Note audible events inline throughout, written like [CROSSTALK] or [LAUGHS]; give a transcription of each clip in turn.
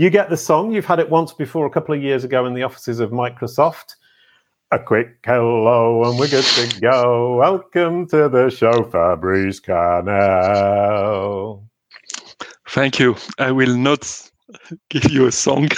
you get the song. You've had it once before, a couple of years ago, in the offices of Microsoft. A quick hello, and we're good to go. Welcome to the show, Fabrice Canel. Thank you. I will not give you a song.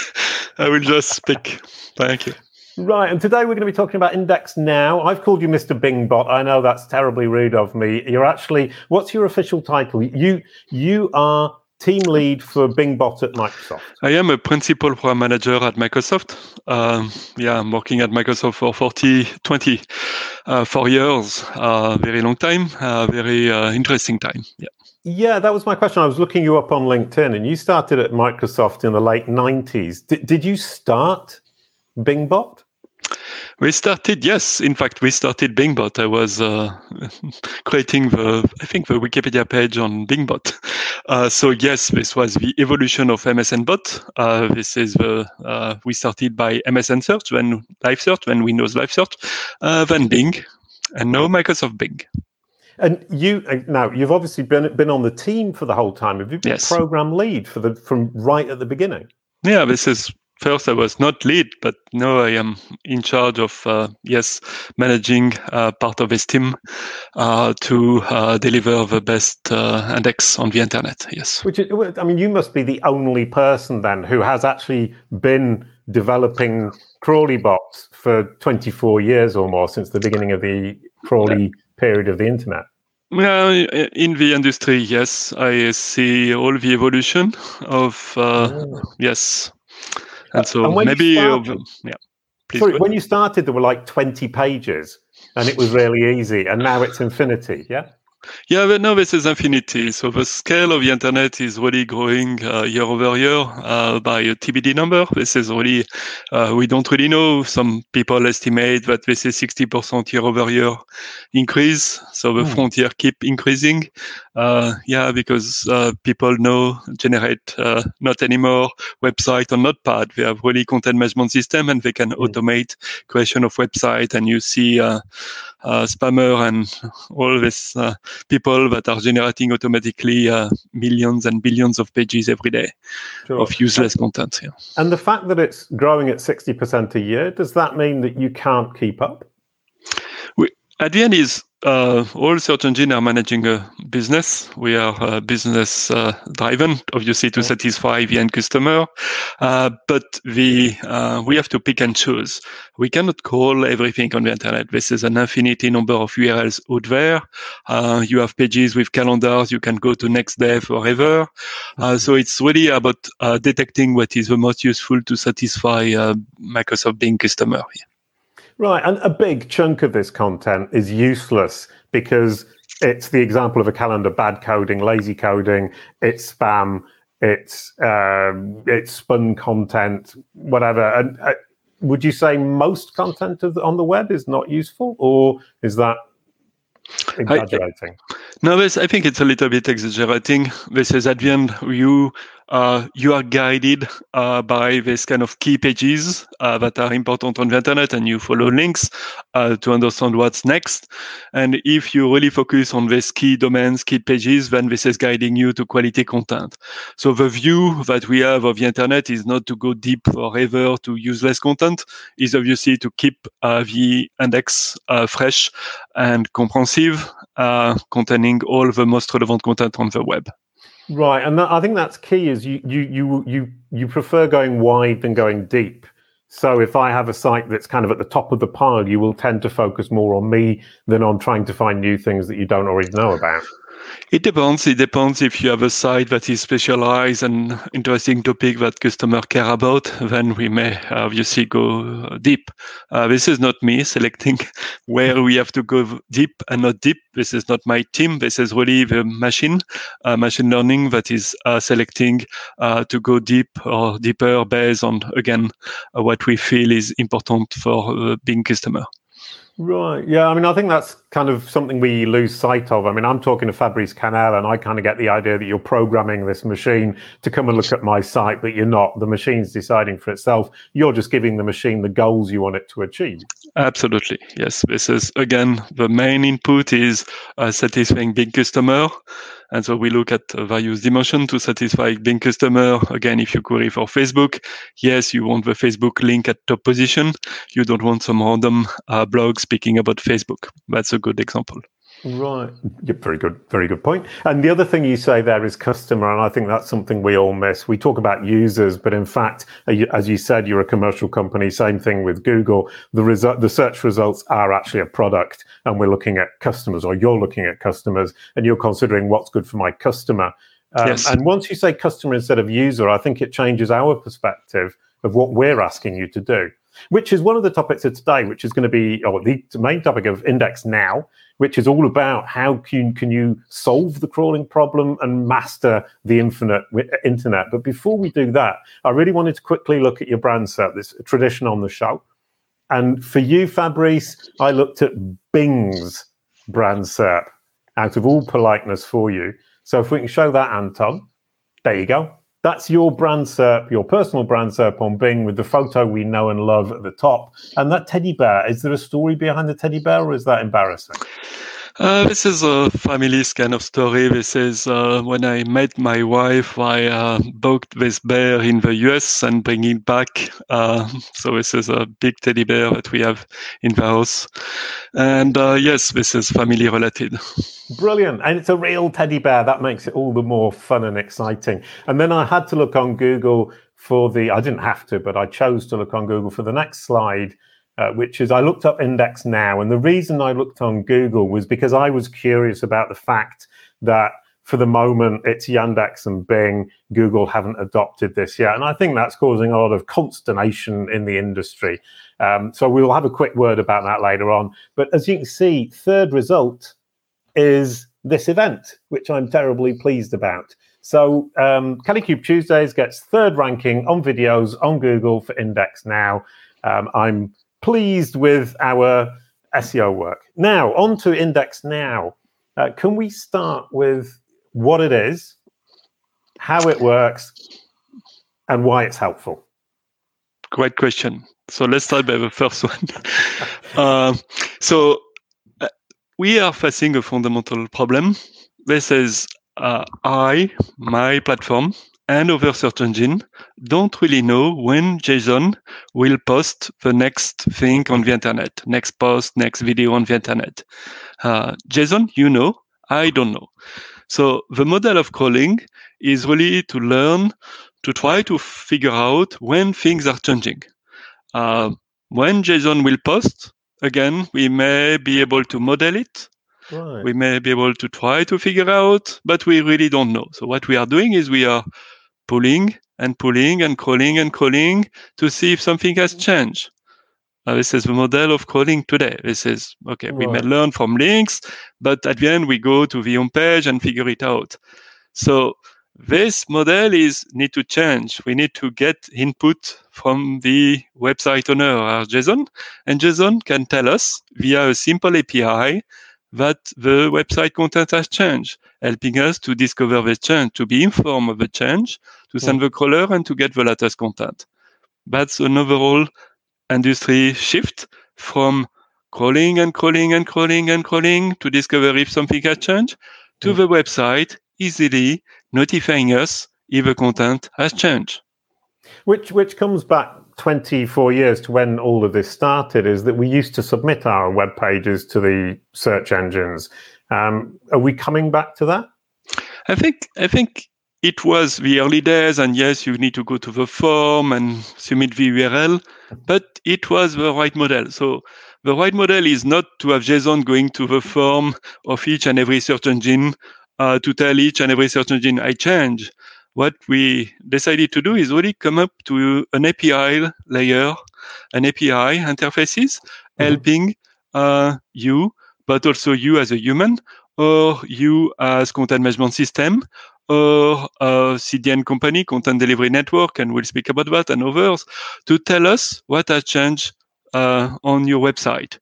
I will just speak. Thank you. Right, and today we're going to be talking about Index Now. I've called you Mr. Bingbot. I know that's terribly rude of me. You're actually, what's your official title? You you are team lead for Bingbot at Microsoft. I am a principal program manager at Microsoft. Um, yeah, I'm working at Microsoft for 40, 20, uh, four years. Uh, very long time, uh, very uh, interesting time. Yeah. Yeah, that was my question. I was looking you up on LinkedIn, and you started at Microsoft in the late 90s. D- did you start Bingbot? We started, yes. In fact, we started Bingbot. I was uh, [LAUGHS] creating the, I think, the Wikipedia page on Bingbot. Uh, so yes, this was the evolution of MSN Bot. Uh, this is the uh, we started by MSN Search, then Live Search, then Windows Live Search, uh, then Bing, and now Microsoft Bing. And you uh, now you've obviously been been on the team for the whole time. Have you been Yes. program lead for the from right at the beginning? Yeah, this is first I was not lead, but now I am in charge of uh, yes managing uh, part of this team uh, to uh, deliver the best uh, index on the internet. Yes. Which is, I mean, you must be the only person then who has actually been developing crawly bots for 24 years or more since the beginning of the crawly period of the internet. Yeah, in the industry, yes, I see all the evolution of uh, yes, and so and when you maybe uh, started- yeah. Please Sorry, when you started, there were like 20 pages and it was really easy. And now it's infinity. Yeah. Yeah, but no, this is infinity. So the scale of the internet is really growing uh, year over year uh, by a TBD number. This is really, uh, we don't really know. Some people estimate that this is 60% year over year increase. So the Hmm. frontier keep increasing. Uh, yeah, because uh, people know generate uh, not anymore website on Notepad. They have really content management system and they can automate creation of website and you see uh, uh, spammer and all this uh, people that are generating automatically uh, millions and billions of pages every day Sure. of useless content. Yeah. And the fact that it's growing at 60% a year, does that mean that you can't keep up? At the end is uh, all search engines are managing a business. We are uh, business uh, driven, obviously to satisfy the end customer, uh, but the uh, we have to pick and choose. We cannot call everything on the internet. This is an infinity number of URLs out there. Uh, you have pages with calendars. You can go to next day forever. Uh, so it's really about uh, detecting what is the most useful to satisfy uh, Microsoft Bing customer. Right. And a big chunk of this content is useless because it's the example of a calendar bad coding, lazy coding, it's spam, it's um, it's spun content, whatever. And uh, would you say most content the, on the web is not useful, or is that exaggerating? No, this, I think it's a little bit exaggerating. This is at the end, you uh, you are guided uh, by this kind of key pages uh, that are important on the internet, and you follow links uh, to understand what's next. And if you really focus on these key domains, key pages, then this is guiding you to quality content. So the view that we have of the internet is not to go deep forever to useless content, is obviously to keep uh, the index uh, fresh and comprehensive, containing all the most relevant content on the web. Right, and that, I think that's key. Is you you you you you prefer going wide than going deep. So if I have a site that's kind of at the top of the pile, you will tend to focus more on me than on trying to find new things that you don't already know about. It depends. It depends if you have a site that is specialized and interesting topic that customer care about, then we may obviously go deep. Uh, this is not me selecting [LAUGHS] where we have to go deep and not deep. This is not my team. This is really the machine, uh, machine learning that is uh, selecting uh, to go deep or deeper based on, again, uh, what we feel is important for uh, Bing customer. Right. Yeah. I mean, I think that's kind of something we lose sight of. I mean, I'm talking to Fabrice Canel, and I kind of get the idea that you're programming this machine to come and look at my site, but you're not. The machine's deciding for itself. You're just giving the machine the goals you want it to achieve. Absolutely. Yes. This is again the main input is uh, satisfying Bing customer. And so we look at various dimensions to satisfy Bing customer. Again, if you query for Facebook, yes, you want the Facebook link at top position. You don't want some random uh, blog speaking about Facebook. That's a good example. Right. Yeah, very good. Very good point. And the other thing you say there is customer. And I think that's something we all miss. We talk about users, but in fact, as you said, you're a commercial company. Same thing with Google. The result, the search results are actually a product and we're looking at customers or you're looking at customers and you're considering what's good for my customer. Um, yes. And once you say customer instead of user, I think it changes our perspective of what we're asking you to do which is one of the topics of today, which is going to be or the main topic of Index Now, which is all about how can, can you solve the crawling problem and master the infinite internet. But before we do that, I really wanted to quickly look at your brand SERP, this tradition on the show. And for you, Fabrice, I looked at Bing's brand SERP out of all politeness for you. So if we can show that, Anton, there you go. That's your brand SERP, your personal brand SERP on Bing with the photo we know and love at the top. And that teddy bear, is there a story behind the teddy bear or is that embarrassing? Uh, this is a family kind of story. This is uh, when I met my wife, I uh, bought this bear in the US and bring it back. Uh, so this is a big teddy bear that we have in the house. And uh, yes, this is family related. Brilliant. And it's a real teddy bear. That makes it all the more fun and exciting. And then I had to look on Google for the, I didn't have to, but I chose to look on Google for the next slide uh, which is I looked up Index Now. And the reason I looked on Google was because I was curious about the fact that for the moment it's Yandex and Bing. Google haven't adopted this yet. And I think that's causing a lot of consternation in the industry. Um, so we'll have a quick word about that later on. But as you can see, third result is this event, which I'm terribly pleased about. So um, Kalicube Tuesdays gets third ranking on videos on Google for Index Now. Um, I'm pleased with our SEO work. Now, on to Index Now. Uh, can we start with what it is, how it works, and why it's helpful? Great question. So let's start by the first [LAUGHS] one. uh, so uh, we are facing a fundamental problem. This is uh, I, my platform, and other search engine don't really know when Jason will post the next thing on the internet, next post, next video on the internet. Uh, Jason, you know, I don't know. So the model of crawling is really to learn to try to figure out when things are changing. Uh, when Jason will post, again, we may be able to model it. Right. We may be able to try to figure out, but we really don't know. So what we are doing is we are pulling and pulling and crawling and crawling to see if something has changed. Uh, this is the model of crawling today. This is okay. Right. We may learn from links, but at the end we go to the home page and figure it out. So this model is need to change. We need to get input from the website owner, our Jason, and Jason can tell us via a simple API that the website content has changed, helping us to discover the change, to be informed of the change, to send the crawler and to get the latest content. That's an overall industry shift from crawling and crawling and crawling and crawling to discover if something has changed to the website easily notifying us if the content has changed. Which which comes back 24 years to when all of this started is that we used to submit our web pages to the search engines. Um, are we coming back to that? I think I think it was the early days, and yes, you need to go to the form and submit the URL, but it was the right model. So the right model is not to have Jason going to the form of each and every search engine uh, to tell each and every search engine I change what we decided to do is really come up to an API layer, an API interfaces, mm-hmm. helping uh, you, but also you as a human, or you as content management system, or a CDN company, content delivery network, and we'll speak about that and others, to tell us what has changed uh, on your website.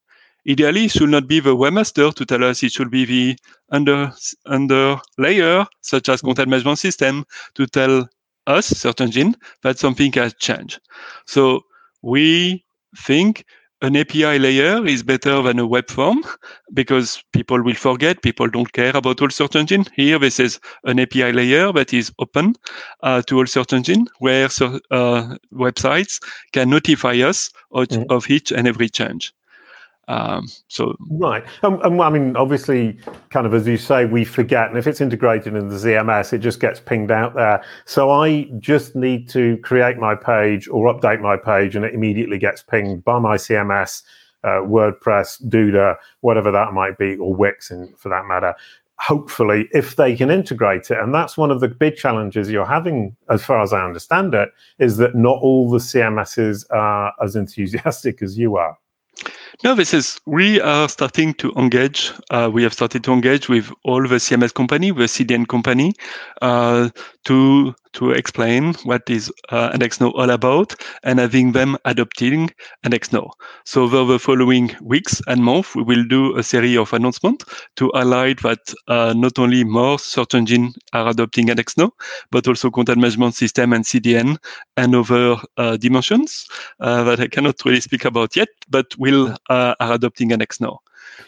Ideally, it should not be the webmaster to tell us. It should be the under under layer, such as content management system, to tell us, search engine, that something has changed. So we think an API layer is better than a web form because people will forget, people don't care about all search engine. Here, this is an API layer that is open uh, to all search engine where uh, websites can notify us of, mm. of each and every change. Um, so right, and, and, I mean, obviously, kind of as you say, we forget, and if it's integrated in the CMS, it just gets pinged out there. So I just need to create my page or update my page, and it immediately gets pinged by my CMS, uh, WordPress, Duda, whatever that might be, or Wix, in, for that matter. Hopefully, if they can integrate it, and that's one of the big challenges you're having, as far as I understand it, is that not all the CMSs are as [LAUGHS] enthusiastic as you are. No, this is we are starting to engage. Uh, we have started to engage with all the CMS company, the CDN company, uh, to to explain what is uh, Index Now all about and having them adopting Index Now. So over the following weeks and months, we will do a series of announcements to highlight that uh, not only more search engines are adopting Index Now, but also content management system and CDN and other uh, dimensions uh, that I cannot really speak about yet, but will uh, are adopting Index Now.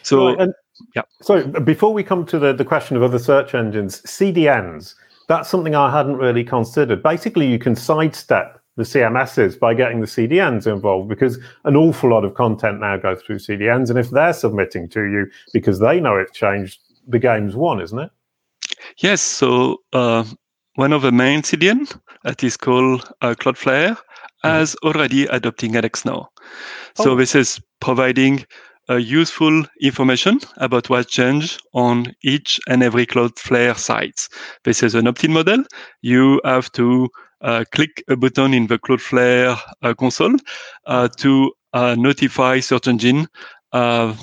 So. And- yeah. So before we come to the, the question of other search engines, CDNs, that's something I hadn't really considered. Basically, you can sidestep the CMSs by getting the CDNs involved because an awful lot of content now goes through CDNs. And if they're submitting to you because they know it's changed, the game's won, isn't it? Yes. So uh, one of the main CDN that is called uh, Cloudflare mm-hmm. has already adopting Index Now. So oh. this is providing uh, useful information about what changed on each and every Cloudflare site. This is an opt-in model. You have to uh, click a button in the Cloudflare uh, console uh, to uh, notify search engine uh,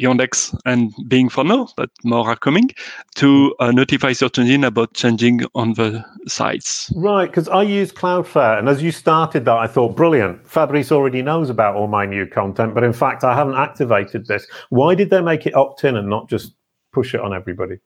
Yandex and Bing for now, but more are coming to uh, notify search engine about changing on the sites. Right, because I use Cloudflare, and as you started that, I thought, brilliant. Fabrice already knows about all my new content, but in fact, I haven't activated this. Why did they make it opt-in and not just push it on everybody?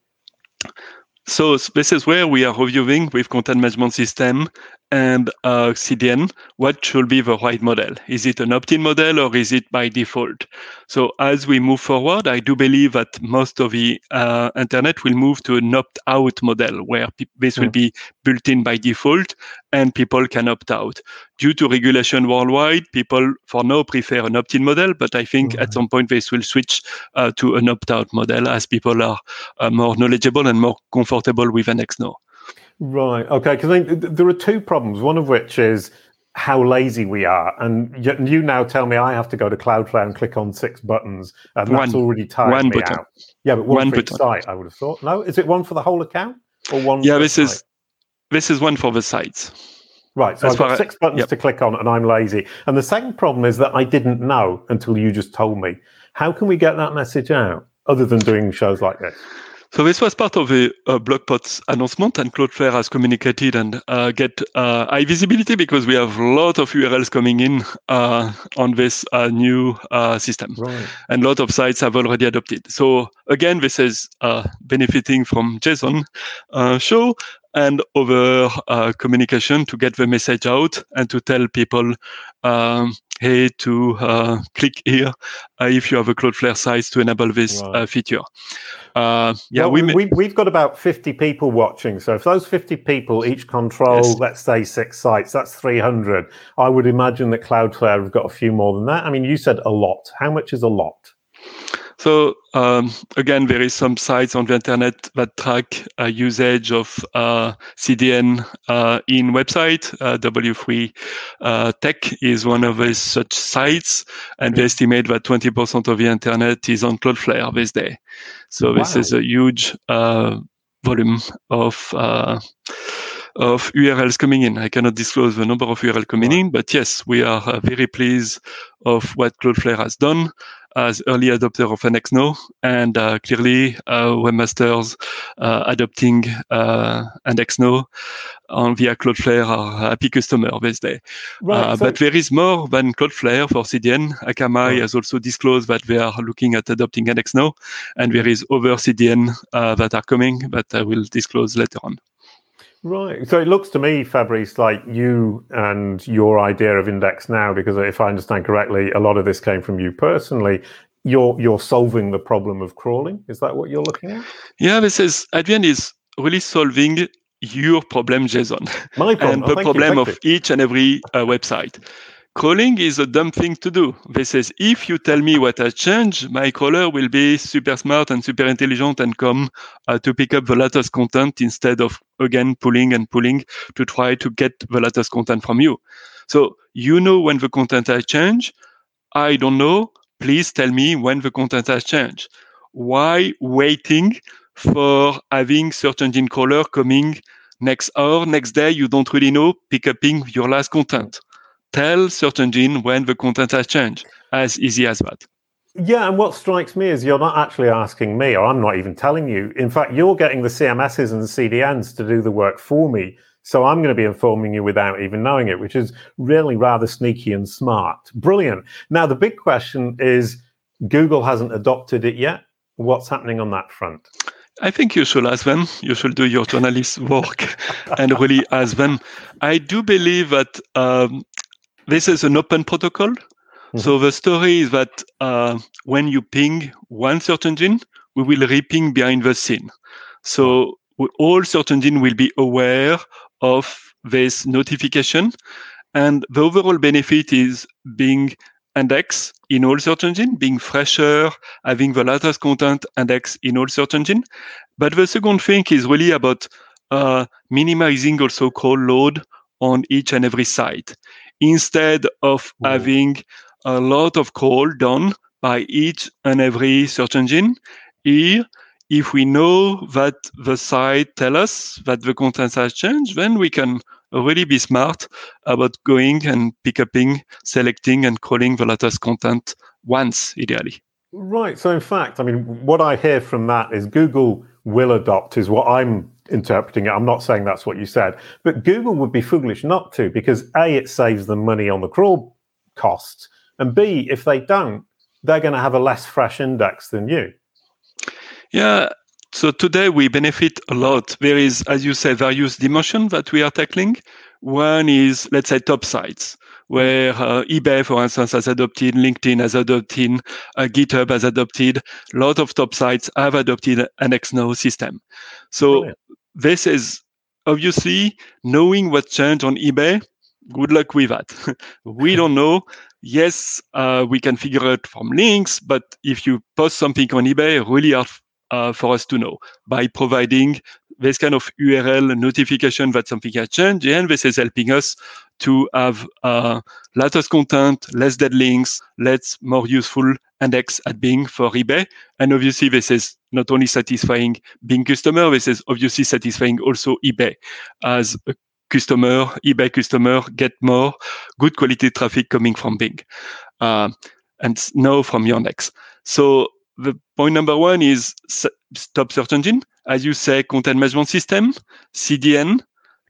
So this is where we are reviewing with content management system and uh, CDN, what should be the right model? Is it an opt-in model or is it by default? So as we move forward, I do believe that most of the uh, internet will move to an opt-out model where this will hmm. be built in by default and people can opt out. Due to regulation worldwide, people for now prefer an opt-in model, but I think at some point this will switch uh, to an opt-out model as people are uh, more knowledgeable and more comfortable with Index Now. Right. Okay. Because there are two problems. One of which is how lazy we are, and you now tell me I have to go to Cloudflare and click on six buttons, and that's already tired me button. out. Yeah, but one, one for each site, I would have thought. No, is it one for the whole account or one? Yeah, this is this is one for the sites. Right, so I've got six buttons yep. to click on, and I'm lazy. And the second problem is that I didn't know until you just told me. How can we get that message out other than doing shows like this? So this was part of the blog post announcement, and Cloudflare has communicated and uh, get uh, high visibility because we have a lot of URLs coming in uh, on this uh, new uh, system, right. and a lot of sites have already adopted. So again, this is uh, benefiting from Jason show and other communication to get the message out and to tell people. Um, hey, to click here if you have a Cloudflare site to enable this right. feature. Uh, yeah, well, we, we, have got about 50 people watching. So if those 50 people each control, yes. let's say six sites, that's 300. I would imagine that Cloudflare have got a few more than that. I mean, you said a lot. How much is a lot? So um, again, there is some sites on the internet that track uh, usage of uh, CDN uh, in website. Uh, W3 uh, Tech is one of these such sites, and they estimate that 20% of the internet is on Cloudflare this day. So wow. this is a huge uh, volume of of URLs coming in. I cannot disclose the number of URL coming in, but yes, we are very pleased of what Cloudflare has done as early adopter of Index Now, and uh, clearly uh, webmasters uh, adopting uh, Index Now on via Cloudflare are happy customer this day. Right, uh, so but there is more than Cloudflare for CDN. Akamai right. has also disclosed that they are looking at adopting AndXNow, and there is other CDN uh, that are coming that I will disclose later on. Right. So it looks to me, Fabrice, like you and your idea of index now, because if I understand correctly, a lot of this came from you personally. You're you're solving the problem of crawling. Is that what you're looking at? Yeah, this is at the end is really solving your problem, Jason, My problem. and Oh, the you, problem thank of each and every uh, website. Crawling is a dumb thing to do. This is if you tell me what has changed, my crawler will be super smart and super intelligent and come uh, to pick up the latest content instead of again pulling and pulling to try to get the latest content from you. So you know when the content has changed. I don't know. Please tell me when the content has changed. Why waiting for having search engine crawler coming next hour, next day? You don't really know. Pick up your last content tell search engine when the content has changed. As easy as that. Yeah, and what strikes me is you're not actually asking me, or I'm not even telling you. In fact, you're getting the CMSs and the CDNs to do the work for me. So I'm going to be informing you without even knowing it, which is really rather sneaky and smart. Brilliant. Now, the big question is Google hasn't adopted it yet. What's happening on that front? I think you should ask them. You should do your journalist work [LAUGHS] and really ask them. I do believe that um, this is an open protocol. Mhm. So the story is that uh, when you ping one search engine, we will re-ping behind the scene. So all search engine will be aware of this notification, and the overall benefit is being index in all search engine, being fresher, having the latest content index in all search engine. But the second thing is really about uh, minimizing also crawl load on each and every site instead of having a lot of crawl done by each and every search engine. Here, if we know that the site tell us that the content has changed, then we can really be smart about going and pick upping, selecting and crawling the latest content once, ideally. Right. So, in fact, I mean, what I hear from that is Google will adopt, is what I'm interpreting it. I'm not saying that's what you said, but Google would be foolish not to because A, it saves them money on the crawl costs, and B, if they don't, they're going to have a less fresh index than you. Yeah. So today we benefit a lot. There is, as you say, various dimensions that we are tackling. One is, let's say, top sites where uh, eBay, for instance, has adopted, LinkedIn has adopted, uh, GitHub has adopted. A lot of top sites have adopted Index Now system. So. This is obviously knowing what changed on eBay. Good luck with that. [LAUGHS] we don't know. Yes, uh, we can figure it from links, but if you post something on eBay, really hard uh, for us to know by providing this kind of URL notification that something has changed, and this is helping us to have uh, content, less dead links, less more useful index at Bing for eBay. And obviously, this is not only satisfying Bing customer, this is obviously satisfying also eBay as a customer, eBay customer get more good quality traffic coming from Bing uh, and now from Yandex. So the point number one is s- top search engine, as you say, content management system, CDN,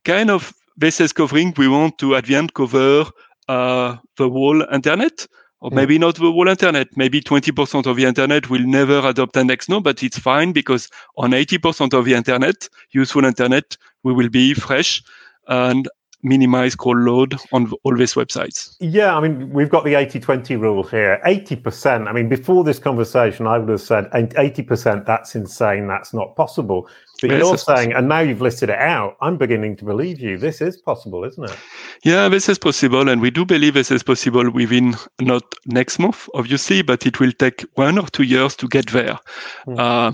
kind of this is covering. We want to at the end cover uh, the whole internet, or Mm. maybe not the whole internet. Maybe 20% of the internet will never adopt Index Now, but it's fine because on 80% of the internet, useful internet, we will be fresh and minimize call load on all these websites. Yeah, I mean, we've got the 80 20 rule here. 80%, I mean, before this conversation, I would have said 80%, that's insane, that's not possible. But Yes, you're saying, and now you've listed it out, I'm beginning to believe you. This is possible, isn't it? Yeah, this is possible, and we do believe this is possible within not next month, obviously, but it will take one or two years to get there. Hmm. Uh,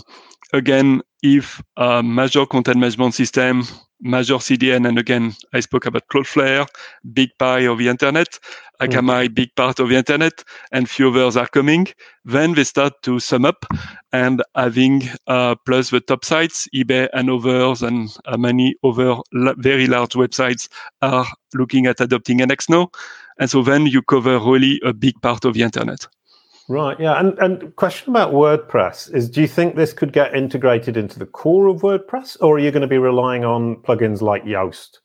again, if a major content management system, major CDN, and again, I spoke about Cloudflare, big pie of the internet, Akamai, big part of the internet, and few others are coming, then they start to sum up and having uh, plus the top sites, eBay and others, and uh, many other la- very large websites are looking at adopting Index Now. And so then you cover really a big part of the internet. Right, yeah. And, and question about WordPress is do you think this could get integrated into the core of WordPress, or are you going to be relying on plugins like Yoast?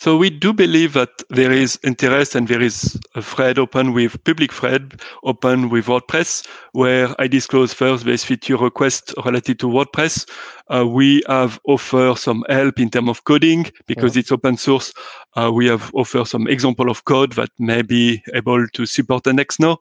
So we do believe that there is interest and there is a thread open with public thread open with WordPress, where I disclose first this feature request related to WordPress. Uh, we have offered some help in terms of coding because yeah. it's open source. Uh, we have offered some example of code that may be able to support the next now.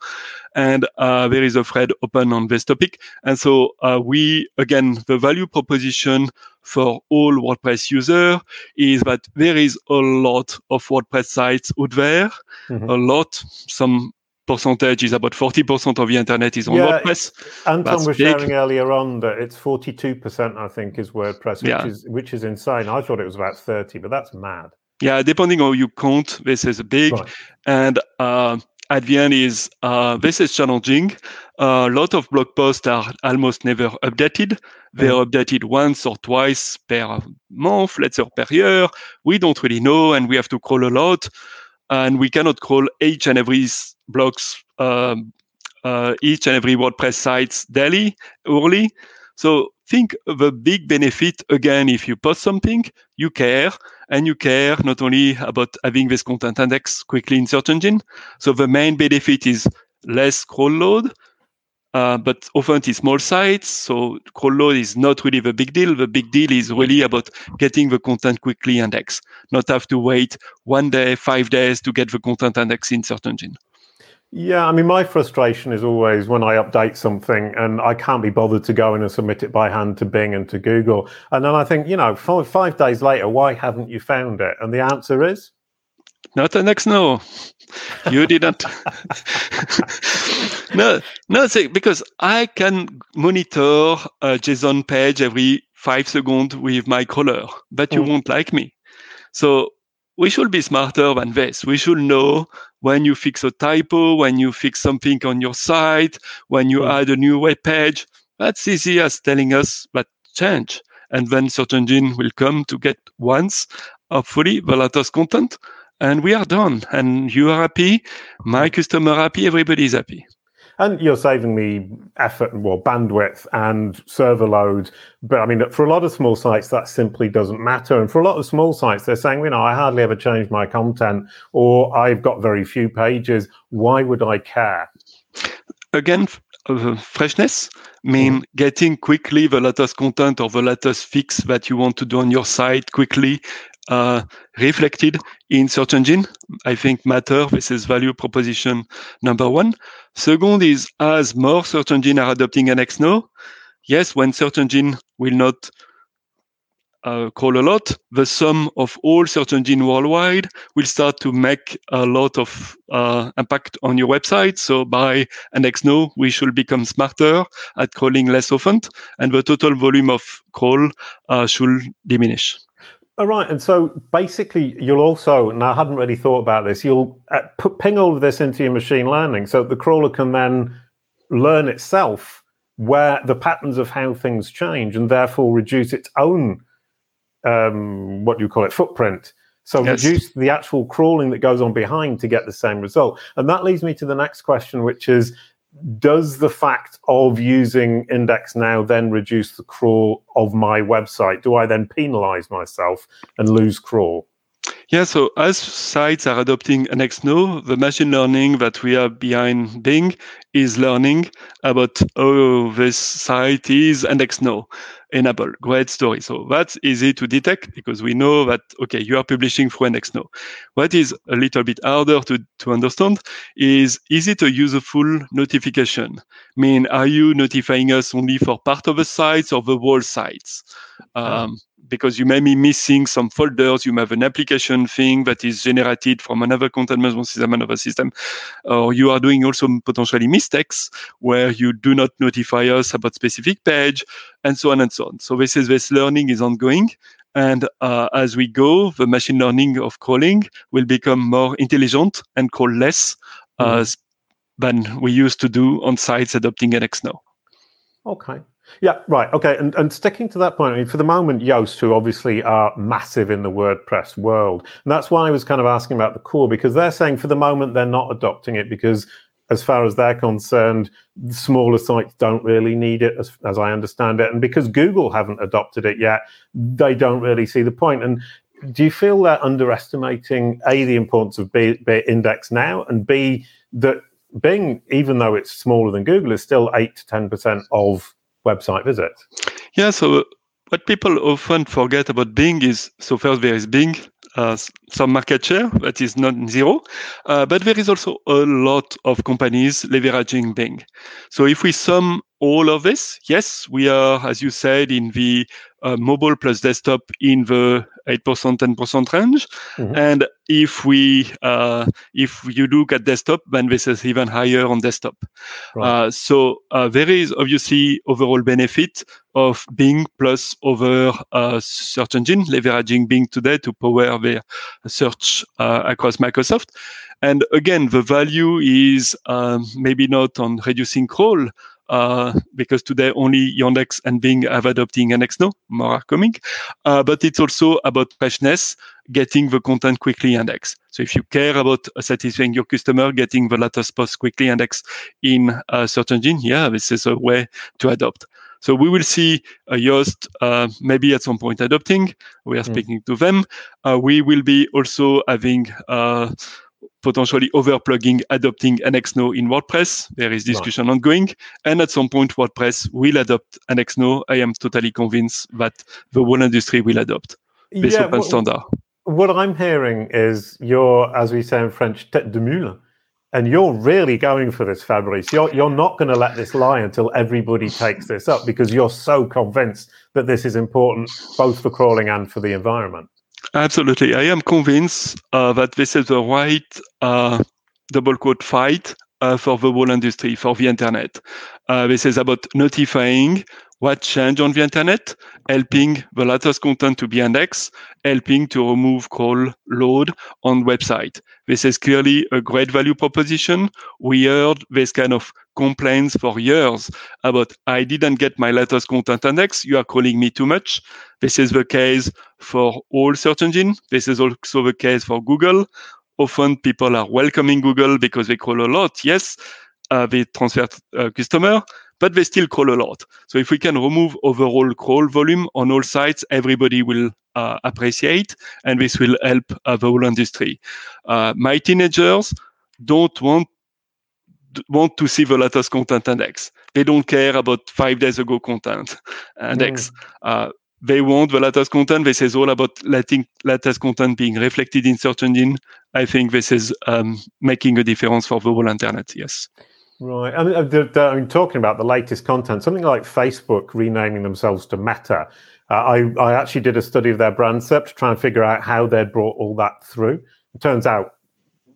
And uh, there is a thread open on this topic. And so uh, we, again, the value proposition for all WordPress user is that there is a lot of WordPress sites out there, mm-hmm. a lot, some percentage is about 40% of the internet is on yeah, WordPress. Anton That's was big. sharing earlier on that it's 42%, I think, is WordPress, which yeah. is which is insane. I thought it was about 30, but that's mad. Yeah, depending on how you count, this is big. Right. And uh, at the end is uh, this is challenging. A lot of blog posts are almost never updated. They're mm. updated once or twice per month, let's say per year. We don't really know, and we have to crawl a lot, and we cannot crawl each and every blogs, um, uh, each and every WordPress sites daily, hourly. So think a big benefit again if you post something, you care, and you care not only about having this content index quickly in search engine. So the main benefit is less crawl load, uh, but often it's small sites. So crawl load is not really the big deal. The big deal is really about getting the content quickly index, not have to wait one day, five days to get the content index in search engine. Yeah, I mean, my frustration is always when I update something and I can't be bothered to go in and submit it by hand to Bing and to Google. And then I think, you know, five, five days later, why haven't you found it? And the answer is? Not the next no. You didn't. [LAUGHS] no, no, because I can monitor a Jason page every five seconds with my crawler, but you mm. won't like me. So we should be smarter than this. We should know when you fix a typo, when you fix something on your site, when you mm. add a new web page. That's easy as telling us that change. And then search engine will come to get once, hopefully, the latest content. And we are done. And you are happy, my customer happy, everybody is happy and you're saving me effort and well bandwidth and server load. But I mean, for a lot of small sites, that simply doesn't matter. And for a lot of small sites, they're saying, you know, I hardly ever change my content, or I've got very few pages. Why would I care? Again, uh, freshness mean mm. getting quickly the latest content or the latest fix that you want to do on your site quickly uh, reflected in search engine. I think matter. Is value proposition number one. Second is as more search engine are adopting Index Now, yes, when search engine will not uh, call a lot, the sum of all search engine worldwide will start to make a lot of uh, impact on your website. So by Index Now, we should become smarter at crawling less often, and the total volume of crawl uh, should diminish. All right, and so basically, you'll also, and I hadn't really thought about this, you'll uh, put, ping all of this into your machine learning, so the crawler can then learn itself where the patterns of how things change, and therefore reduce its own, um, what do you call it, footprint. So yes. reduce the actual crawling that goes on behind to get the same result. And that leads me to the next question, which is does the fact of using index now then reduce the crawl of my website? Do i then penalize myself and lose crawl yeah, so as sites are adopting Index Now, the machine learning that we have behind Bing is learning about oh this site is Index Now enable. Great story. So that's easy to detect because we know that okay, you are publishing through Index Now. What is a little bit harder to, to understand is is it a useful notification? I mean, are you notifying us only for part of the sites or the whole sites? Um, because you may be missing some folders. You may have an application thing that is generated from another content management system, another system, or you are doing also potentially mistakes where you do not notify us about specific page, and so on and so on. So this is this learning is ongoing. And uh, as we go, the machine learning of crawling will become more intelligent and crawl less uh, mm-hmm. than we used to do on sites adopting Index Now. Okay. Yeah, right. Okay. And, and sticking to that point, I mean, for the moment, Yoast, who obviously are massive in the WordPress world, and that's why I was kind of asking about the core, because they're saying for the moment they're not adopting it because, as far as they're concerned, smaller sites don't really need it, as, as I understand it. And because Google haven't adopted it yet, they don't really see the point. And do you feel they're underestimating a the importance of B, B index now, and b that Bing, even though it's smaller than Google, is still eight to ten percent of website visits. Yeah. So what people often forget about Bing is so first there is Bing, uh, some market share that is not zero, uh, but there is also a lot of companies leveraging Bing. So if we sum all of this, yes, we are, as you said, in the uh, mobile plus desktop in the 8%, 10% range. Mm-hmm. And if we, uh, if you look at desktop, then this is even higher on desktop. Right. Uh, so uh, there is obviously overall benefit of Bing plus over uh, search engine, leveraging Bing today to power their search uh, across Microsoft. And again, the value is um, maybe not on reducing crawl, uh, because today only Yandex and Bing have adopting now, more are coming. Uh, but it's also about freshness, getting the content quickly index. So if you care about satisfying your customer, getting the latest post quickly index in a search engine, yeah, this is a way to adopt. So we will see uh, Yoast uh, maybe at some point adopting. We are mm. speaking to them. Uh, we will be also having uh, potentially overplugging, adopting Index Now in WordPress. There is discussion right. ongoing. And at some point, WordPress will adopt Index Now. I am totally convinced that the whole industry will adopt this yeah, open standard. What I'm hearing is you're, as we say in French, tête de mule. And you're really going for this, Fabrice. You're, you're not going to let this lie until everybody takes this up because you're so convinced that this is important both for crawling and for the environment. Absolutely. I am convinced uh, that this is the right uh, double quote fight uh, for the whole industry, for the internet. Uh, this is about notifying what changed on the internet, helping the latest content to be indexed, helping to remove crawl load on website. This is clearly a great value proposition. We heard this kind of complaints for years about I didn't get my latest content index. You are calling me too much. This is the case for all search engines. This is also the case for Google. Often people are welcoming Google because they crawl a lot. Yes, uh, they transfer uh, customer, but they still crawl a lot. So if we can remove overall crawl volume on all sites, everybody will uh, appreciate, and this will help uh, the whole industry. Uh, my teenagers don't want want to see the latest content index. They don't care about five days ago content [LAUGHS] index. Mm. Uh, they want the latest content. This is all about letting latest content being reflected in search engine. I think this is um, making a difference for the whole internet. Yes. Right. I mean, uh, I mean, talking about the latest content, something like Facebook renaming themselves to Meta. Uh, I, I actually did a study of their brand SERP to try and figure out how they'd brought all that through. It turns out,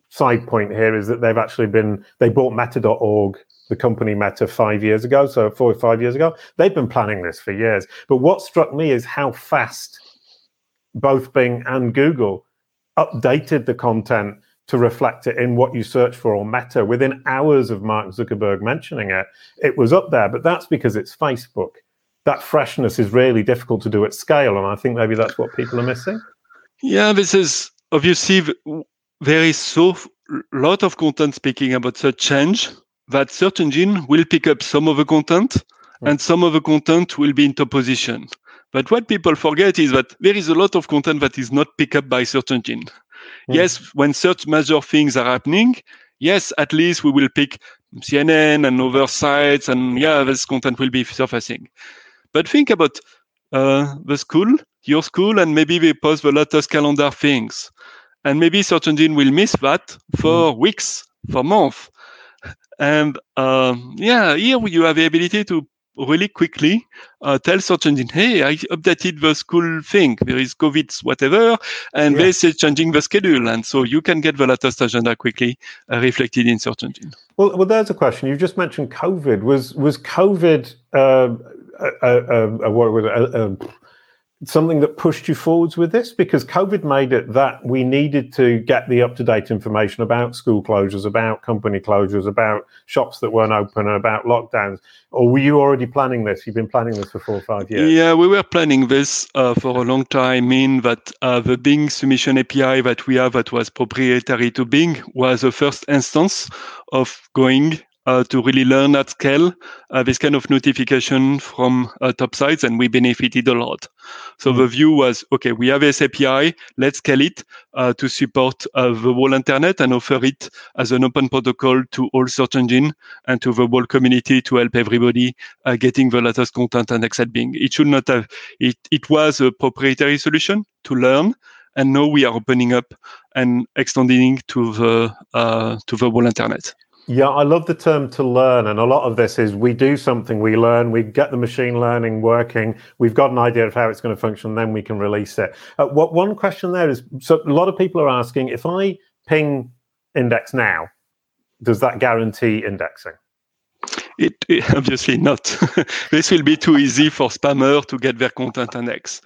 side point here is that they've actually been, they bought Meta.org, the company Meta, five years ago. So four or five years ago. They've been planning this for years. But what struck me is how fast both Bing and Google updated the content to reflect it in what you search for or meta. Within hours of Mark Zuckerberg mentioning it, it was up there. But that's because it's Facebook. That freshness is really difficult to do at scale. And I think maybe that's what people are missing. Yeah, this is obviously there is so lot of content speaking about such change that search engine will pick up some of the content hmm. and some of the content will be in top position. But what people forget is that there is a lot of content that is not picked up by search engine. Mm. Yes, when such major things are happening, yes, at least we will pick CNN and other sites, and yeah, this content will be surfacing. But think about uh, the school, your school, and maybe they post the latest calendar things, and maybe search engine will miss that for mm. weeks, for months. [LAUGHS] And um, yeah, here you have the ability to really quickly uh, tell search engine, hey, I updated the school thing. There is COVID, whatever, and yeah. this is changing the schedule. And so you can get the latest agenda quickly uh, reflected in search engine. Well, well, there's a question. You just mentioned COVID. Was was COVID uh, a, a, a, what was it, something that pushed you forwards with this? Because COVID made it that we needed to get the up to date information about school closures, about company closures, about shops that weren't open, and about lockdowns. Or were you already planning this? You've been planning this for four or five years. Yeah, we were planning this uh, for a long time. Mean that uh, the Bing submission API that we have that was proprietary to Bing was the first instance of going uh, to really learn at scale uh, this kind of notification from uh, top sites, and we benefited a lot. So mm. the view was, okay, we have this API, let's scale it uh, to support uh, the whole internet and offer it as an open protocol to all search engine and to the whole community to help everybody uh, getting the latest content and accept Bing. It should not have, it, it was a proprietary solution to learn and now we are opening up and extending to the uh, to the whole internet. Yeah, I love the term to learn. And a lot of this is we do something, we learn, we get the machine learning working, we've got an idea of how it's going to function, then we can release it. Uh, what one question there is so a lot of people are asking if I ping index now, does that guarantee indexing? It, it, [LAUGHS] obviously not. [LAUGHS] this will be too easy for spammer to get their content index.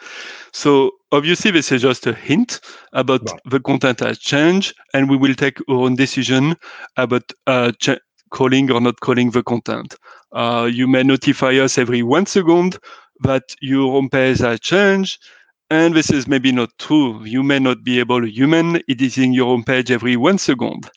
So obviously this is just a hint about the content has changed, and we will take our own decision about uh, ch- calling or not calling the content. Uh, you may notify us every one second that your home page has changed and this is maybe not true. You may not be able, human editing your own page every one second.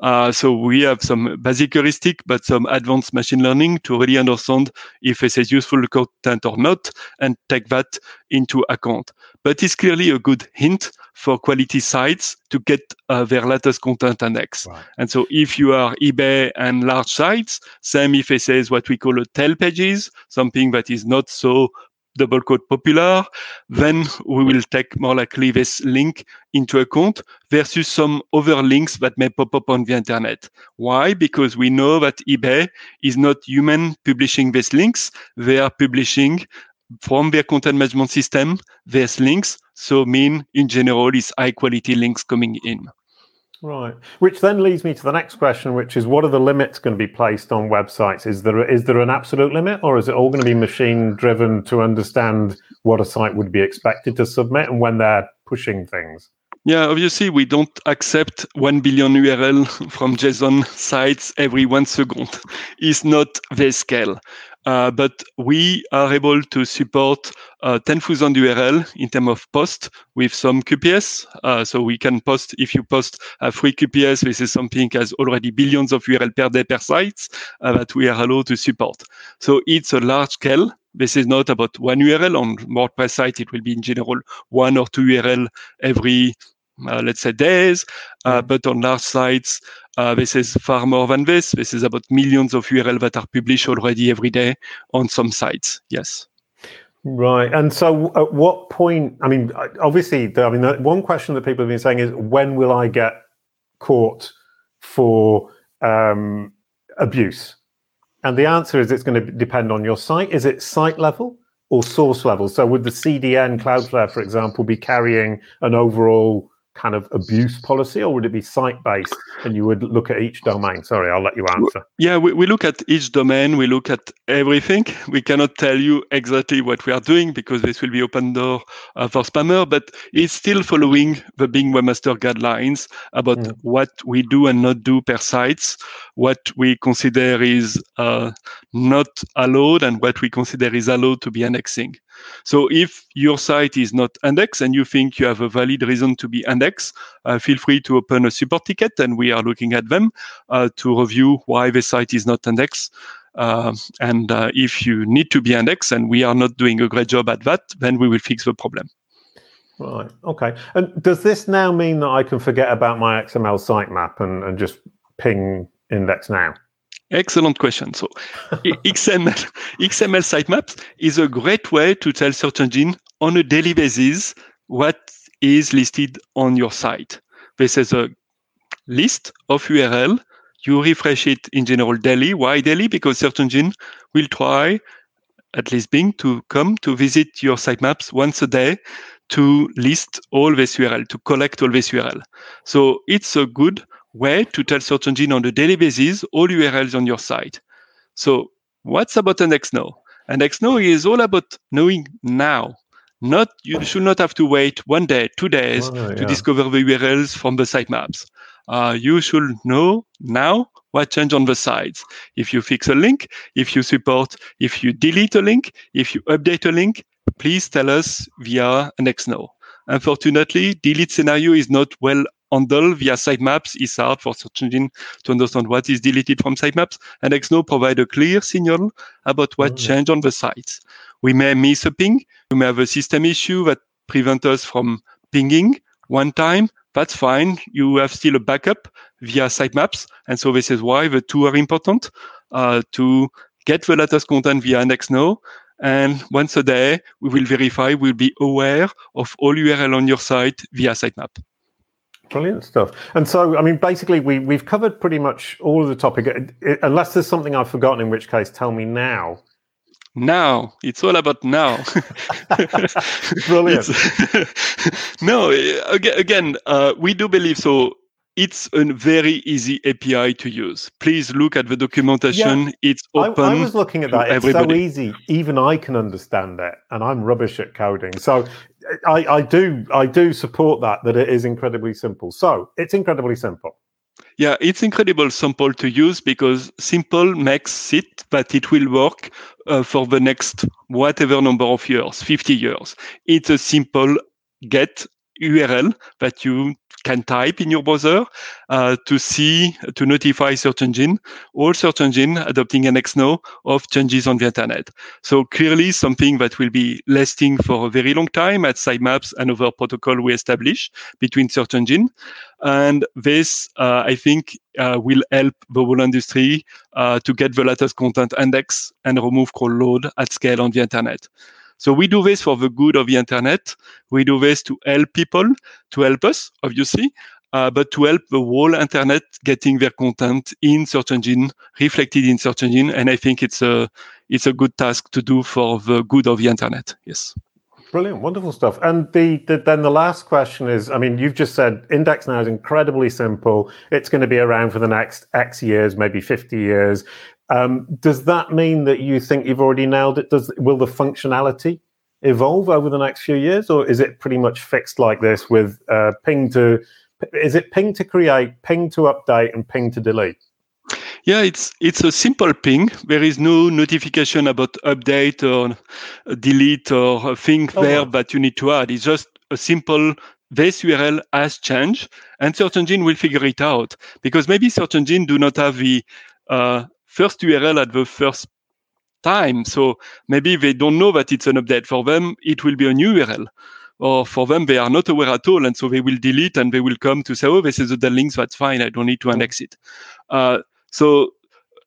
Uh, so we have some basic heuristic, but some advanced machine learning to really understand if this is useful content or not and take that into account. But it's clearly a good hint for quality sites to get uh, their latest content index. Right. And so if you are eBay and large sites, same if it says what we call a tail pages, something that is not so double quote popular, then we will take more likely this link into account versus some other links that may pop up on the internet. Why? Because we know that eBay is not human publishing these links. They are publishing from their content management system these links. So mean in general is high quality links coming in. Right. Which then leads me to the next question, which is what are the limits going to be placed on websites? Is there is there an absolute limit or is it all going to be machine driven to understand what a site would be expected to submit and when they're pushing things? Yeah, obviously we don't accept 1 billion URL from JSON sites every one second. It's not the scale. Uh, but we are able to support uh, 10,000 URL in terms of post with some QPS. Uh, so we can post, if you post a free QPS, this is something has already billions of URL per day per site uh, that we are allowed to support. So it's a large scale. This is not about one URL on WordPress site. It will be in general one or two URL every let's say days, uh, but on large sites, uh, this is far more than this. This is about millions of URL that are published already every day on some sites. Yes. Right. And so at what point, I mean, obviously, I mean, one question that people have been saying is when will I get caught for um, abuse? And the answer is it's going to depend on your site. Is it site level or source level? So would the CDN Cloudflare, for example, be carrying an overall kind of abuse policy, or would it be site based and you would look at each domain? Sorry, I'll let you answer. Yeah, we, we look at each domain, we look at everything. We cannot tell you exactly what we are doing because this will be open door uh, for spammer, but it's still following the Bing Webmaster guidelines about mm. what we do and not do per sites, what we consider is uh, not allowed and what we consider is allowed to be annexing. So if your site is not indexed and you think you have a valid reason to be indexed, uh, feel free to open a support ticket and we are looking at them uh, to review why the site is not indexed. Uh, and if you need to be indexed and we are not doing a great job at that, then we will fix the problem. Right. Okay. And does this now mean that I can forget about my XML sitemap and, and just ping index now? Excellent question. So [LAUGHS] XML, XML sitemaps is a great way to tell search engine on a daily basis what is listed on your site. This is a list of URL. You refresh it in general daily. Why daily? Because search engine will try, at least Bing, to come to visit your sitemaps once a day to list all this URL, to collect all this URL. So it's a good way to tell search engine on a daily basis all URLs on your site. So what's about index now? Index now is all about knowing now. Not you should not have to wait one day, two days oh, to discover the URLs from the sitemaps. Uh, you should know now what changed on the sites. If you fix a link, if you support, if you delete a link, if you update a link, please tell us via index now. Unfortunately, delete scenario is not well handle via sitemaps is hard for search engine to understand what is deleted from sitemaps. And IndexNow provide a clear signal about what mm. changed on the site. We may miss a ping. We may have a system issue that prevent us from pinging one time. That's fine. You have still a backup via sitemaps. And so this is why the two are important uh, to get the latest content via IndexNow and once a day, we will verify, we'll be aware of all URL on your site via sitemap. Brilliant stuff. And so, I mean, basically, we, we've covered pretty much all of the topic, it, it, unless there's something I've forgotten, in which case, tell me now. Now, it's all about now. [LAUGHS] Brilliant. [LAUGHS] [LAUGHS] no, again, uh, we do believe so it's a very easy API to use. Please look at the documentation. Yeah, it's open. I, I, was looking at that. It's everybody. so easy. Even I can understand it, and I'm rubbish at coding. So I, I do I do support that that it is incredibly simple. So it's incredibly simple. Yeah, it's incredibly simple to use because simple makes it that it will work uh, for the next whatever number of years, 50 years. It's a simple get URL that you can type in your browser uh, to see, to notify search engine, all search engine adopting an IndexNow of changes on the internet. So clearly something that will be lasting for a very long time at sitemaps and other protocol we establish between search engine. And this, uh, I think, uh, will help the whole industry uh, to get the latest content index and remove crawl load at scale on the internet. So we do this for the good of the internet. We do this to help people, to help us, obviously, uh, but to help the whole internet getting their content in search engine, reflected in search engine. And I think it's a it's a good task to do for the good of the internet. Yes. Brilliant, wonderful stuff. And the, the, then the last question is, I mean, you've just said index now is incredibly simple. It's going to be around for the next X years, maybe 50 years. Um, does that mean that you think you've already nailed it? Does will the functionality evolve over the next few years, or is it pretty much fixed like this with uh, ping to? Is it ping to create, ping to update, and ping to delete? Yeah, it's it's a simple ping. There is no notification about update or delete or a thing oh, there wow. that you need to add. It's just a simple this URL has changed, and search engine will figure it out because maybe search engine do not have the uh, first URL at the first time. So maybe they don't know that it's an update. For them, it will be a new URL. Or for them, they are not aware at all. And so they will delete and they will come to say, oh, this is the links. That's fine. I don't need to index it. Uh, so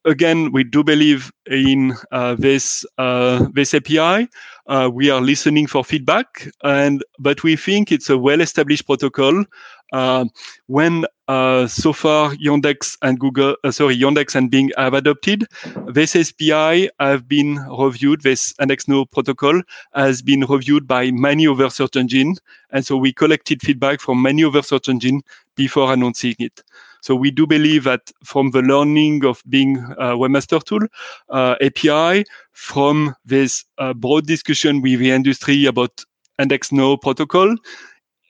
again, we do believe in uh, this uh, this API. Uh, we are listening for feedback, and but we think it's a well-established protocol. Uh, when uh, so far Yandex and Google, uh, sorry, Yandex and Bing have adopted this API, have been reviewed. This IndexNow protocol has been reviewed by many other search engines, and so we collected feedback from many other search engines before announcing it. So we do believe that from the learning of Bing a webmaster tool uh, API, from this uh, broad discussion with the industry about IndexNow protocol,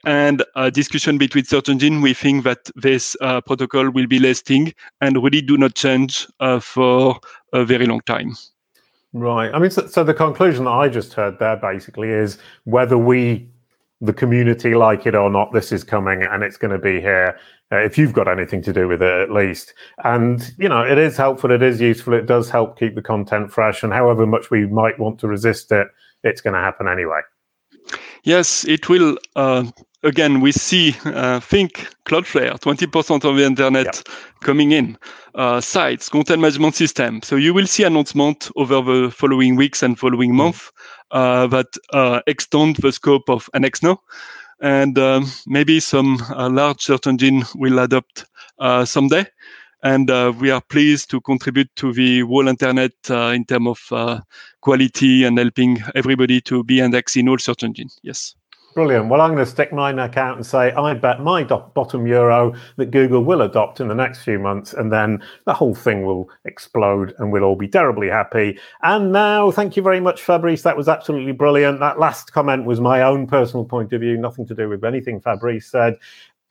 and a discussion between search engine, we think that this uh, protocol will be lasting and really do not change uh, for a very long time. Right. I mean, so, so, the conclusion that I just heard there basically is whether we, the community, like it or not, this is coming and it's going to be here uh, if you've got anything to do with it at least. And, you know, it is helpful, it is useful, it does help keep the content fresh. And however much we might want to resist it, it's going to happen anyway. Yes, it will. Uh, again, we see, uh, think Cloudflare, 20% of the internet yeah. coming in, uh, sites, content management system. So you will see announcement over the following weeks and following mm. months uh, that uh, extend the scope of IndexNow and um, maybe some uh, large search engine will adopt uh, someday. And uh, we are pleased to contribute to the whole internet in terms of quality and helping everybody to be indexed in all search engines. Yes. Brilliant. Well, I'm going to stick my neck out and say I bet my bottom euro that Google will adopt in the next few months, and then the whole thing will explode and we'll all be terribly happy. And now, thank you very much, Fabrice. That was absolutely brilliant. That last comment was my own personal point of view, nothing to do with anything Fabrice said.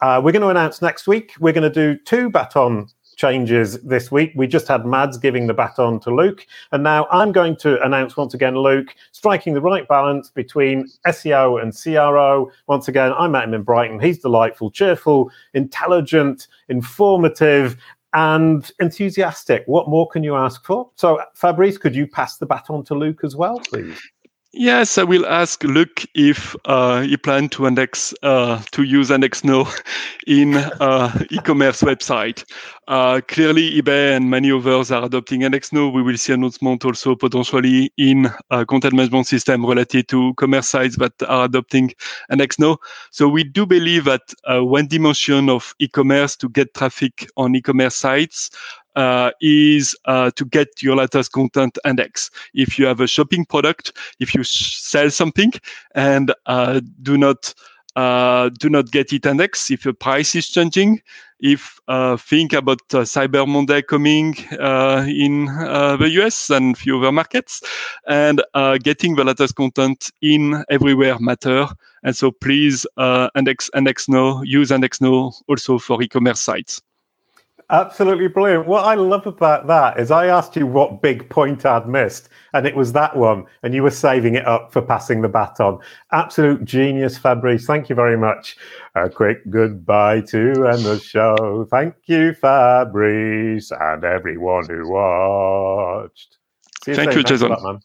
Uh, we're going to announce next week. We're going to do two baton changes this week. We just had Mads giving the baton to Luke, and now I'm going to announce once again Luke striking the right balance between SEO and CRO. Once again, I met him in Brighton. He's delightful, cheerful, intelligent, informative, and enthusiastic. What more can you ask for? So, Fabrice, could you pass the baton to Luke as well, please? Yes, I will ask Luke if uh, he plan to index uh, to use IndexNow [LAUGHS] in uh, e-commerce website. Uh, clearly, eBay and many others are adopting IndexNow. We will see announcement also potentially in uh, content management system related to commerce sites that are adopting IndexNow. So we do believe that uh, one dimension of e-commerce to get traffic on e-commerce sites uh, is uh, to get your latest content index. If you have a shopping product, if you sell something and uh, do not uh, do not get it index, if the price is changing, if uh, think about uh, Cyber Monday coming in the US and few other markets, and getting the latest content in everywhere matter. And so please uh index IndexNow, use IndexNow also for e-commerce sites. Absolutely brilliant. What I love about that is I asked you what big point I'd missed, and it was that one, and you were saving it up for passing the baton. Absolute genius, Fabrice. Thank you very much. A quick goodbye to end the show. Thank you, Fabrice, and everyone who watched. You Thank you, Jason.